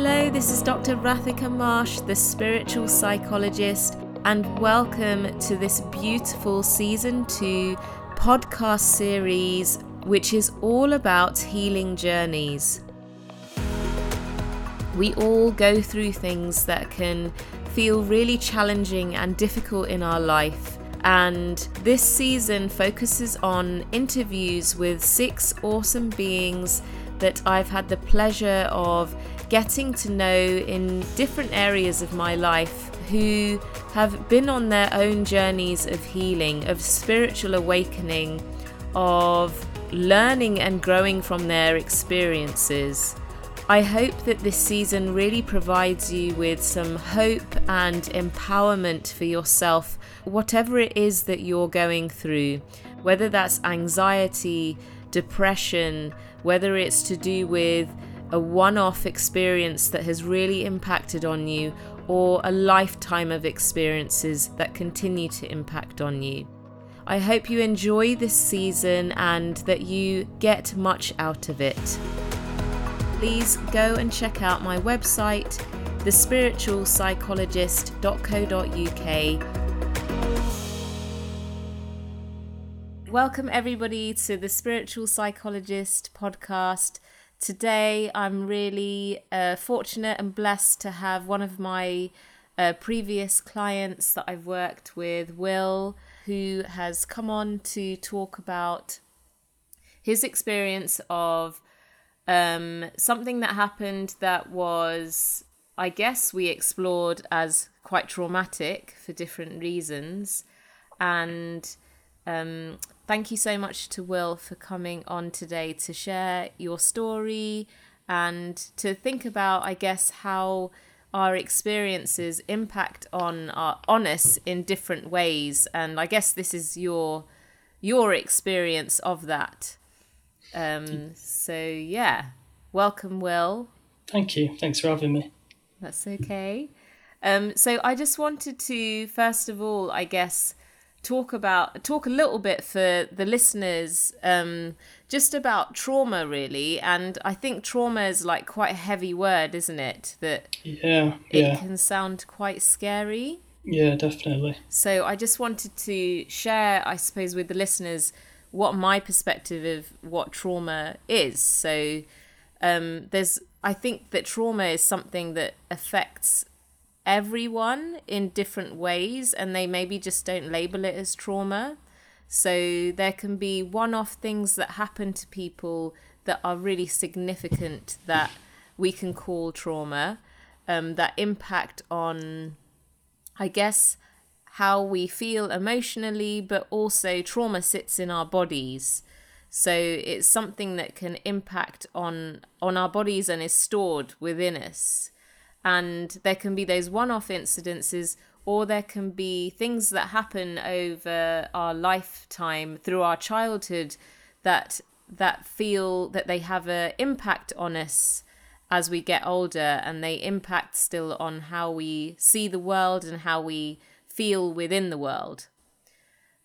Hello, this is Dr. Rathika Marsh, the spiritual psychologist, and welcome to this beautiful season two podcast series, which is all about healing journeys. We all go through things that can feel really challenging and difficult in our life. And this season focuses on interviews with six awesome beings that I've had the pleasure of getting to know in different areas of my life who have been on their own journeys of healing, of spiritual awakening, of learning and growing from their experiences. I hope that this season really provides you with some hope and empowerment for yourself, whatever it is that you're going through, whether that's anxiety, depression, whether it's to do with a one off experience that has really impacted on you, or a lifetime of experiences that continue to impact on you. I hope you enjoy this season and that you get much out of it. Please go and check out my website, thespiritualpsychologist.co.uk. Welcome, everybody, to the Spiritual Psychologist podcast. Today, I'm really uh, fortunate and blessed to have one of my uh, previous clients that I've worked with, Will, who has come on to talk about his experience of um, something that happened that was, I guess, we explored as quite traumatic for different reasons. And um, thank you so much to Will for coming on today to share your story and to think about, I guess, how our experiences impact on our on us in different ways. And I guess this is your your experience of that. Um, so yeah, welcome, Will. Thank you. Thanks for having me. That's okay. Um, so I just wanted to first of all, I guess, talk about talk a little bit for the listeners um, just about trauma really. And i think trauma is like quite a heavy word isn't it? That yeah yeah. it can sound quite scary. Yeah definitely. So i just wanted to share i suppose with the listeners what my perspective of what trauma is. So um, there's i think that trauma is something that affects everyone in different ways and they maybe just don't label it as trauma. So there can be one off things that happen to people that are really significant that we can call trauma, um, that impact on, I guess, how we feel emotionally, but also trauma sits in our bodies. So it's something that can impact on on our bodies and is stored within us and there can be those one-off incidences or there can be things that happen over our lifetime through our childhood that that feel that they have an impact on us as we get older and they impact still on how we see the world and how we feel within the world.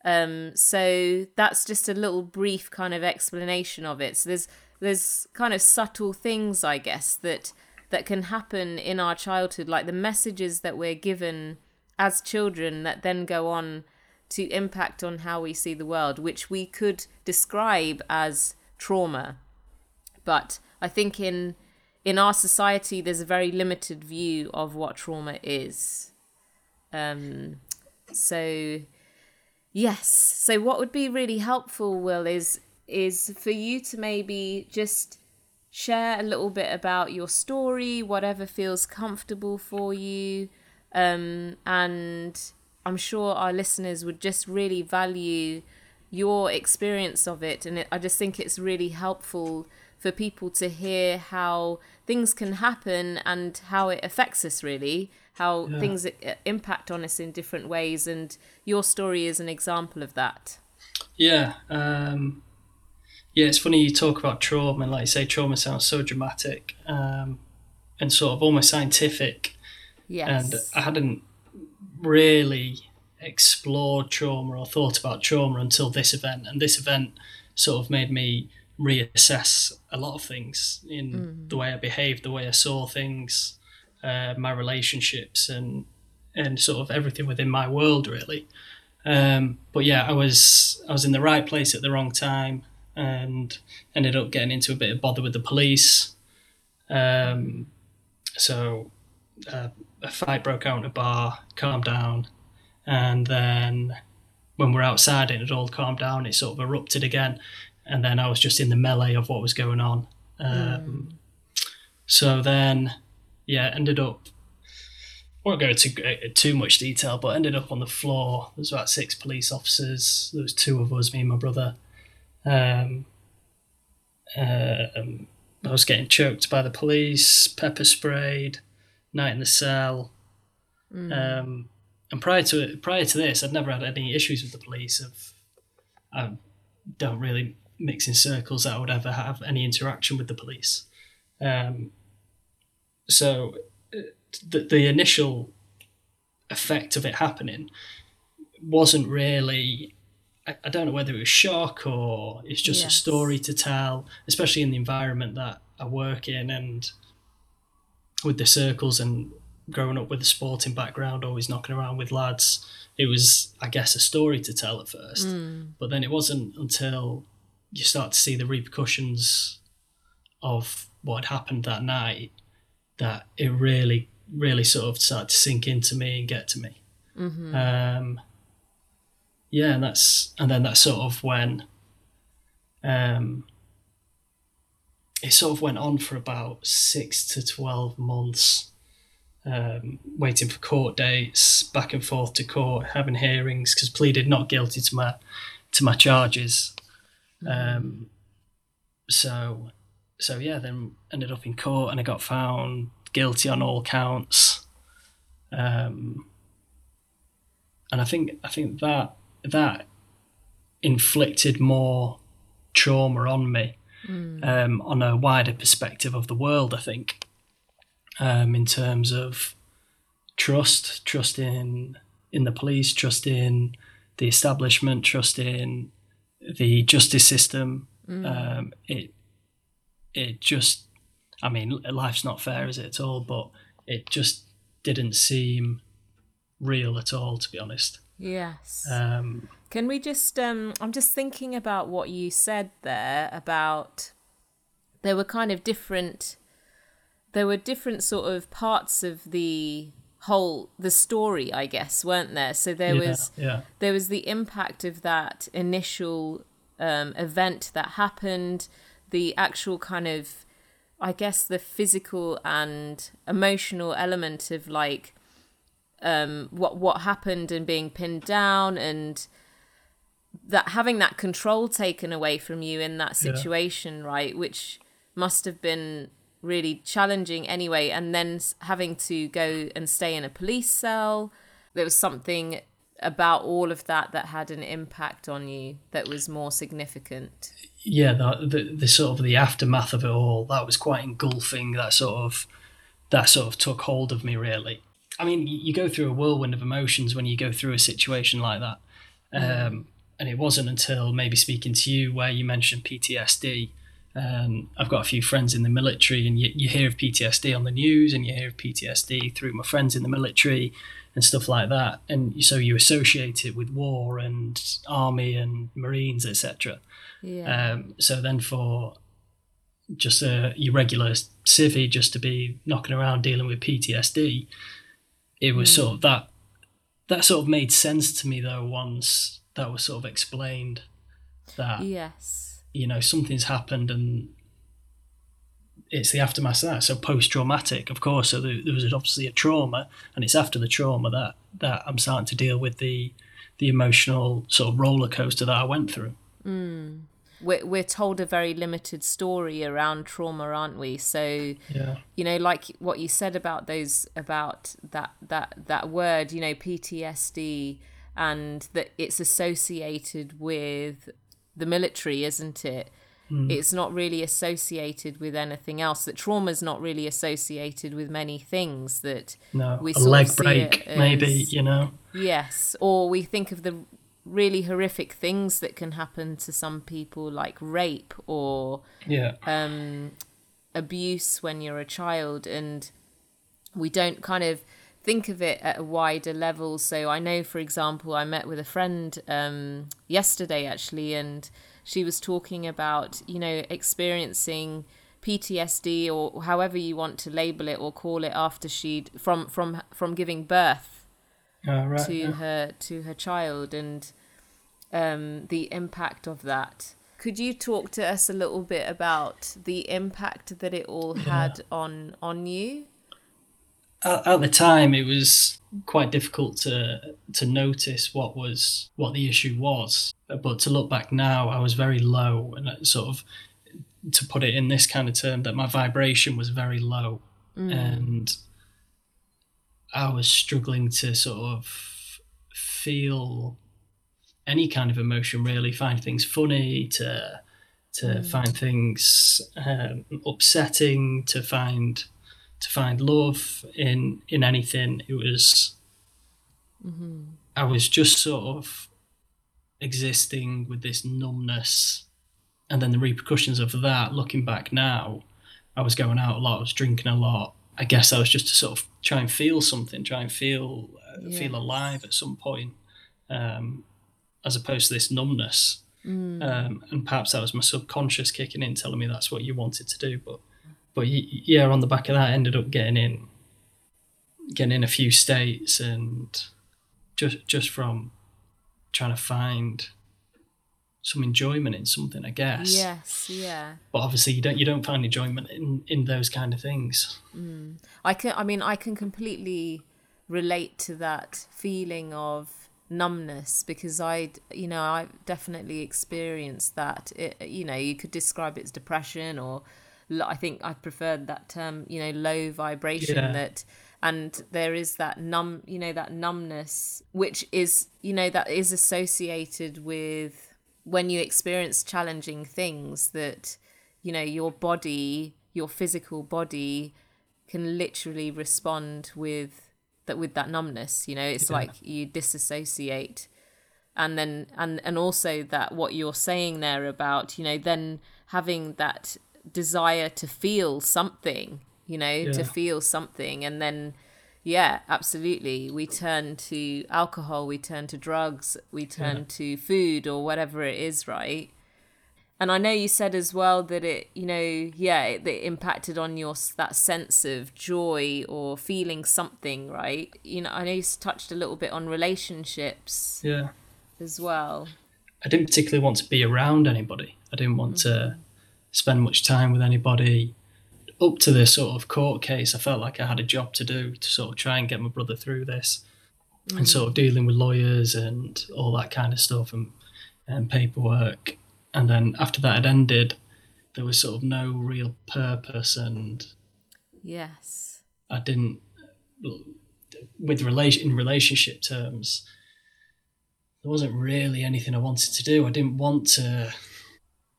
Um, so that's just a little brief kind of explanation of it. So there's there's kind of subtle things i guess that that can happen in our childhood, like the messages that we're given as children that then go on to impact on how we see the world, which we could describe as trauma. But I think in in our society, there's a very limited view of what trauma is. Um, so yes, so what would be really helpful, Will, is is for you to maybe just share a little bit about your story, whatever feels comfortable for you. Um, and I'm sure our listeners would just really value your experience of it. And it, I just think it's really helpful for people to hear how things can happen and how it affects us, really, how yeah. things impact on us in different ways. And your story is an example of that. Yeah. Um, yeah, it's funny you talk about trauma, and like you say, trauma sounds so dramatic um, and sort of almost scientific. Yes. And I hadn't really explored trauma or thought about trauma until this event, and this event sort of made me reassess a lot of things in mm. the way I behaved, the way I saw things, uh, my relationships, and and sort of everything within my world, really. Um, but yeah, I was I was in the right place at the wrong time, and ended up getting into a bit of bother with the police. Um, so uh, a fight broke out in a bar, calmed down, and then when we're outside, it had all calmed down. It sort of erupted again, and then I was just in the melee of what was going on. Um, mm. So then, yeah, ended up. Won't go into uh, too much detail, but ended up on the floor. There was about six police officers. There was two of us, me and my brother. Um, um, I was getting choked by the police, pepper sprayed, night in the cell. Mm. Um, and prior to it, prior to this, I'd never had any issues with the police. Of I don't really mix in circles that I would ever have any interaction with the police. Um, so the, the initial effect of it happening wasn't really I, I don't know whether it was shock or it's just yes. a story to tell, especially in the environment that I work in and with the circles and growing up with a sporting background, always knocking around with lads. It was, I guess, a story to tell at first, mm. but then it wasn't until you start to see the repercussions of what had happened that night that it really, really sort of started to sink into me and get to me. Mm-hmm. Um, yeah, and that's and then that's sort of when um, it sort of went on for about six to twelve months, um, waiting for court dates, back and forth to court, having hearings because pleaded not guilty to my to my charges. Um, so so yeah, then ended up in court and I got found guilty on all counts. Um, and I think I think that that inflicted more trauma on me mm. um, on a wider perspective of the world. I think, um, in terms of trust, trust in in the police, trust in the establishment, trust in the justice system. Mm. Um, it it just, I mean, life's not fair, is it at all? But it just didn't seem real at all, to be honest. Yes. Um, Can we just? Um, I'm just thinking about what you said there about there were kind of different. There were different sort of parts of the whole the story, I guess, weren't there? So there yeah, was yeah. there was the impact of that initial um, event that happened, the actual kind of, I guess, the physical and emotional element of like um, what what happened and being pinned down and that having that control taken away from you in that situation, yeah. right? Which must have been really challenging anyway. And then having to go and stay in a police cell, there was something about all of that that had an impact on you that was more significant. Yeah, the, the, the sort of the aftermath of it all that was quite engulfing. That sort of that sort of took hold of me really. I mean, you go through a whirlwind of emotions when you go through a situation like that. Um, and it wasn't until maybe speaking to you where you mentioned PTSD. Um, I've got a few friends in the military, and you, you hear of PTSD on the news, and you hear of PTSD through my friends in the military and stuff like that. And so you associate it with war and army and marines, etc. Yeah. Um, so then for just a your regular civvy just to be knocking around dealing with PTSD, it was mm. sort of that that sort of made sense to me though once that was sort of explained that yes. you know something's happened and it's the aftermath of that. So post-traumatic of course so there, there was obviously a trauma and it's after the trauma that that i'm starting to deal with the the emotional sort of roller coaster that i went through. Mm we're, we're told a very limited story around trauma aren't we so yeah. you know like what you said about those about that that that word you know ptsd and that it's associated with the military isn't it mm. it's not really associated with anything else that trauma is not really associated with many things that no we a leg break maybe you know yes or we think of the really horrific things that can happen to some people, like rape or Yeah. um, abuse when you're a child, and we don't kind of think of it at a wider level. So I know, for example, I met with a friend um, yesterday actually, and she was talking about you know experiencing PTSD or however you want to label it or call it after she'd from from from giving birth Oh, right. to yeah. her to her child and um, the impact of that. Could you talk to us a little bit about the impact that it all had on on you? at, at the time it was quite difficult to to notice what was what the issue was but to look back now i was very low and sort of to put it in this kind of term that my vibration was very low and i was struggling to sort of feel any kind of emotion really. Find things funny to to find things um, upsetting to find to find love in in anything. It was i was just sort of existing with this numbness. And then the repercussions of that looking back now i was going out a lot i was drinking a lot i guess i was just to sort of try and feel something try and feel uh, feel alive at some point um, as opposed to this numbness. Um, and perhaps that was my subconscious kicking in telling me that's what you wanted to do. But but yeah on the back of that I ended up getting in getting in a few states and just just from trying to find some enjoyment in something i guess Yes, yeah. but obviously you don't you don't find enjoyment in in those kind of things mm. I can I mean I can completely relate to that feeling of numbness because I you know I definitely experienced that it, you know you could describe it as depression or I think I preferred that term you know low vibration Yeah. that and there is that numb you know that numbness which is you know that is associated with when you experience challenging things that you know your body your physical body can literally respond with that with that numbness you know? It's Yeah. like you disassociate. And then and and also that what you're saying there about you know then having that desire to feel something you know to feel something and then yeah absolutely we turn to alcohol we turn to drugs we turn Yeah. to food or whatever it is right and I know you said as well that it, you know, yeah, it, it impacted on your that sense of joy or feeling something, right? You know, I know you touched a little bit on relationships yeah as well. I didn't particularly want to be around anybody. I didn't want to mm-hmm. spend much time with anybody. Up to this sort of court case, I felt like I had a job to do to sort of try and get my brother through this, and sort of mm. dealing with lawyers and all that kind of stuff and and paperwork. And then after that had ended, there was sort of no real purpose, and Yes. I didn't with relation in relationship terms there wasn't really anything I wanted to do. I didn't want to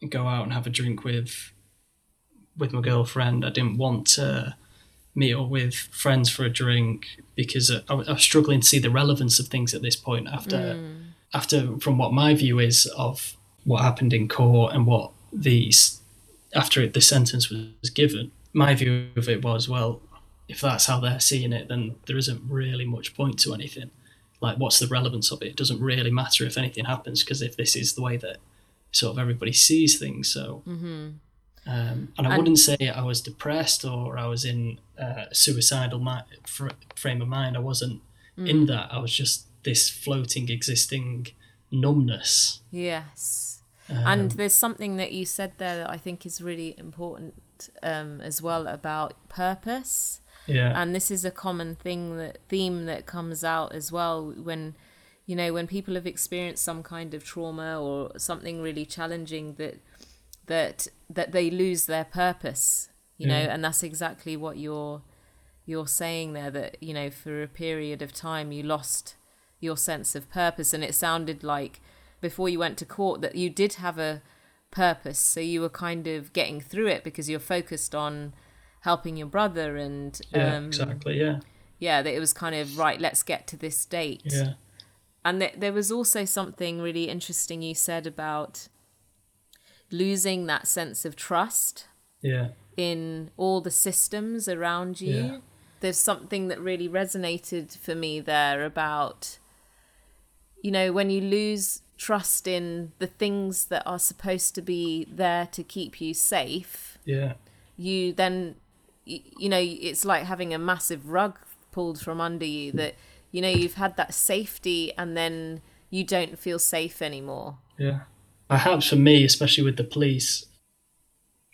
go out and have a drink with with my girlfriend. I didn't want to meet up with friends for a drink because I, I was struggling to see the relevance of things at this point after mm. after from what my view is of what happened in court and what these after the sentence was given. My view of it was well, if that's how they're seeing it, then there isn't really much point to anything. Like, what's the relevance of it? It doesn't really matter if anything happens because if this is the way that sort of everybody sees things, so. Mm-hmm. Um, and I And- wouldn't say I was depressed or I was in uh, a suicidal mi- fr- frame of mind. I wasn't in that. I was just this floating, existing numbness. Yes. Um, and there's something that you said there that I think is really important um, as well about purpose. Yeah. and this is a common thing that theme that comes out as well when you know when people have experienced some kind of trauma or something really challenging that that that they lose their purpose you know Yeah. and that's exactly what you're you're saying there that you know for a period of time you lost your sense of purpose and it sounded like before you went to court that you did have a purpose so you were kind of getting through it because you're focused on helping your brother and yeah, um exactly. Yeah. yeah that it was kind of right let's get to this date Yeah. and th- there was also something really interesting you said about losing that sense of trust Yeah. in all the systems around you. Yeah. There's something that really resonated for me there about, you know, when you lose trust in the things that are supposed to be there to keep you safe, Yeah. you then, you, you know, it's like having a massive rug pulled from under you that, you know, you've had that safety and then you don't feel safe anymore. Yeah. Perhaps for me, especially with the police,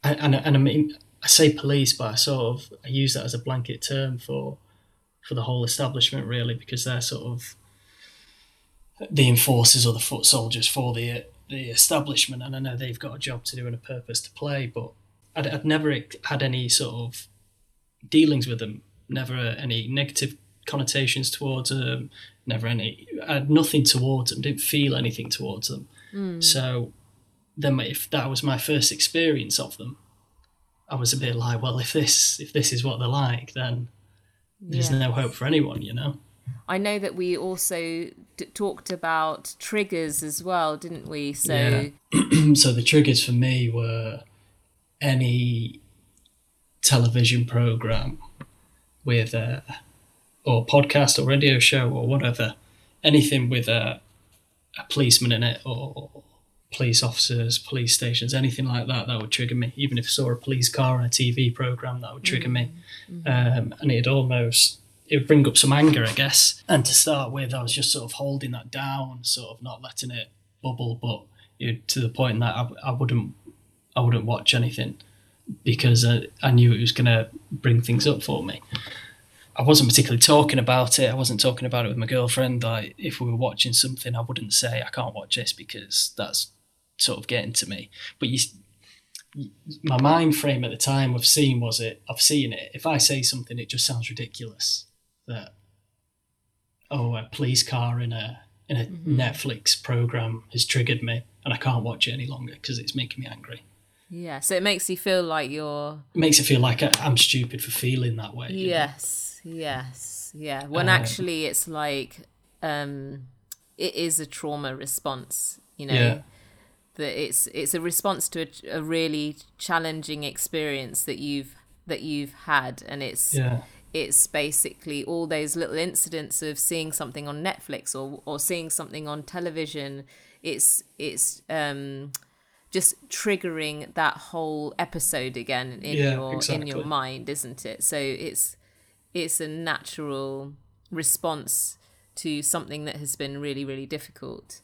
I- and and I mean I say police, but I sort of I use that as a blanket term for for the whole establishment, really, because they're sort of the enforcers or the foot soldiers for the the establishment, and I know they've got a job to do and a purpose to play, but I'd, I'd never had any sort of dealings with them, never any negative connotations towards them, never any, I had nothing towards them, didn't feel anything towards them. Mm. So then if that was my first experience of them, I was a bit like, well, if this if this is what they're like, then there's Yeah. no hope for anyone, you know. I know that we also d- talked about triggers as well, didn't we? So Yeah. so the triggers for me were any television program with a or podcast or radio show or whatever, anything with a, a policeman in it or police officers, police stations, anything like that, that would trigger me. Even if I saw a police car on a TV program, that would trigger me. Um, and it'd almost it would bring up some anger, I guess. And to start with, I was just sort of holding that down, sort of not letting it bubble, but you know, to the point that I, I wouldn't I wouldn't watch anything because I, I knew it was going to bring things up for me. I wasn't particularly talking about it. I wasn't talking about it with my girlfriend. Like if we were watching something, I wouldn't say I can't watch this because that's sort of getting to me. But you, my mind frame at the time of seeing was it. I've seen it. If I say something, it just sounds ridiculous. That oh, a police car in a in a mm-hmm. Netflix program has triggered me, and I can't watch it any longer because it's making me angry. yeah, so it makes you feel like you're It makes it feel like I, I'm stupid for feeling that way. Yes. know? Yes, yeah. When Um, actually it's like um, it is a trauma response. You know, Yeah. that it's it's a response to a, a really challenging experience that you've that you've had, and it's Yeah. it's basically all those little incidents of seeing something on Netflix or or seeing something on television. It's it's um just triggering that whole episode again in Yeah, your in your mind, isn't it? So it's it's a natural response to something that has been really really difficult.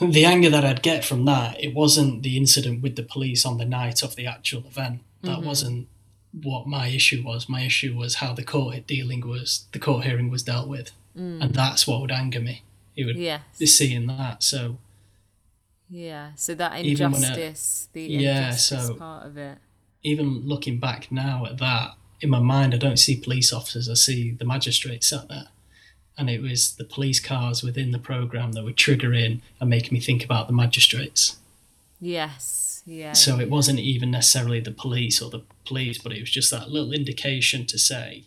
the anger that I'd get from that, it wasn't the incident with the police on the night of the actual event. That mm-hmm. wasn't what my issue was. My issue was how the court dealing was, the court hearing was dealt with, mm. and that's what would anger me. It would Yes. be seeing that. So Yeah. So that when it- injustice, the Yeah, injustice so- part of it. even looking back now at that, in my mind, I don't see police officers. I see the magistrates sat there. And it was the police cars within the program that were triggering and making me think about the magistrates. Yes. Yeah. So it wasn't even necessarily the police or the police, but it was just that little indication to say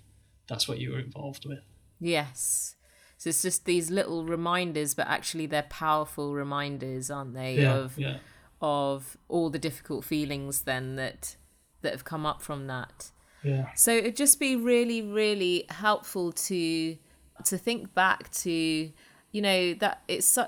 that's what you were involved with. Yes. So it's just these little reminders, but actually they're powerful reminders, aren't they? Yeah, Of yeah, of all the difficult feelings then that that have come up from that. So it'd just be really, really helpful to to think back to, you know, that it's su-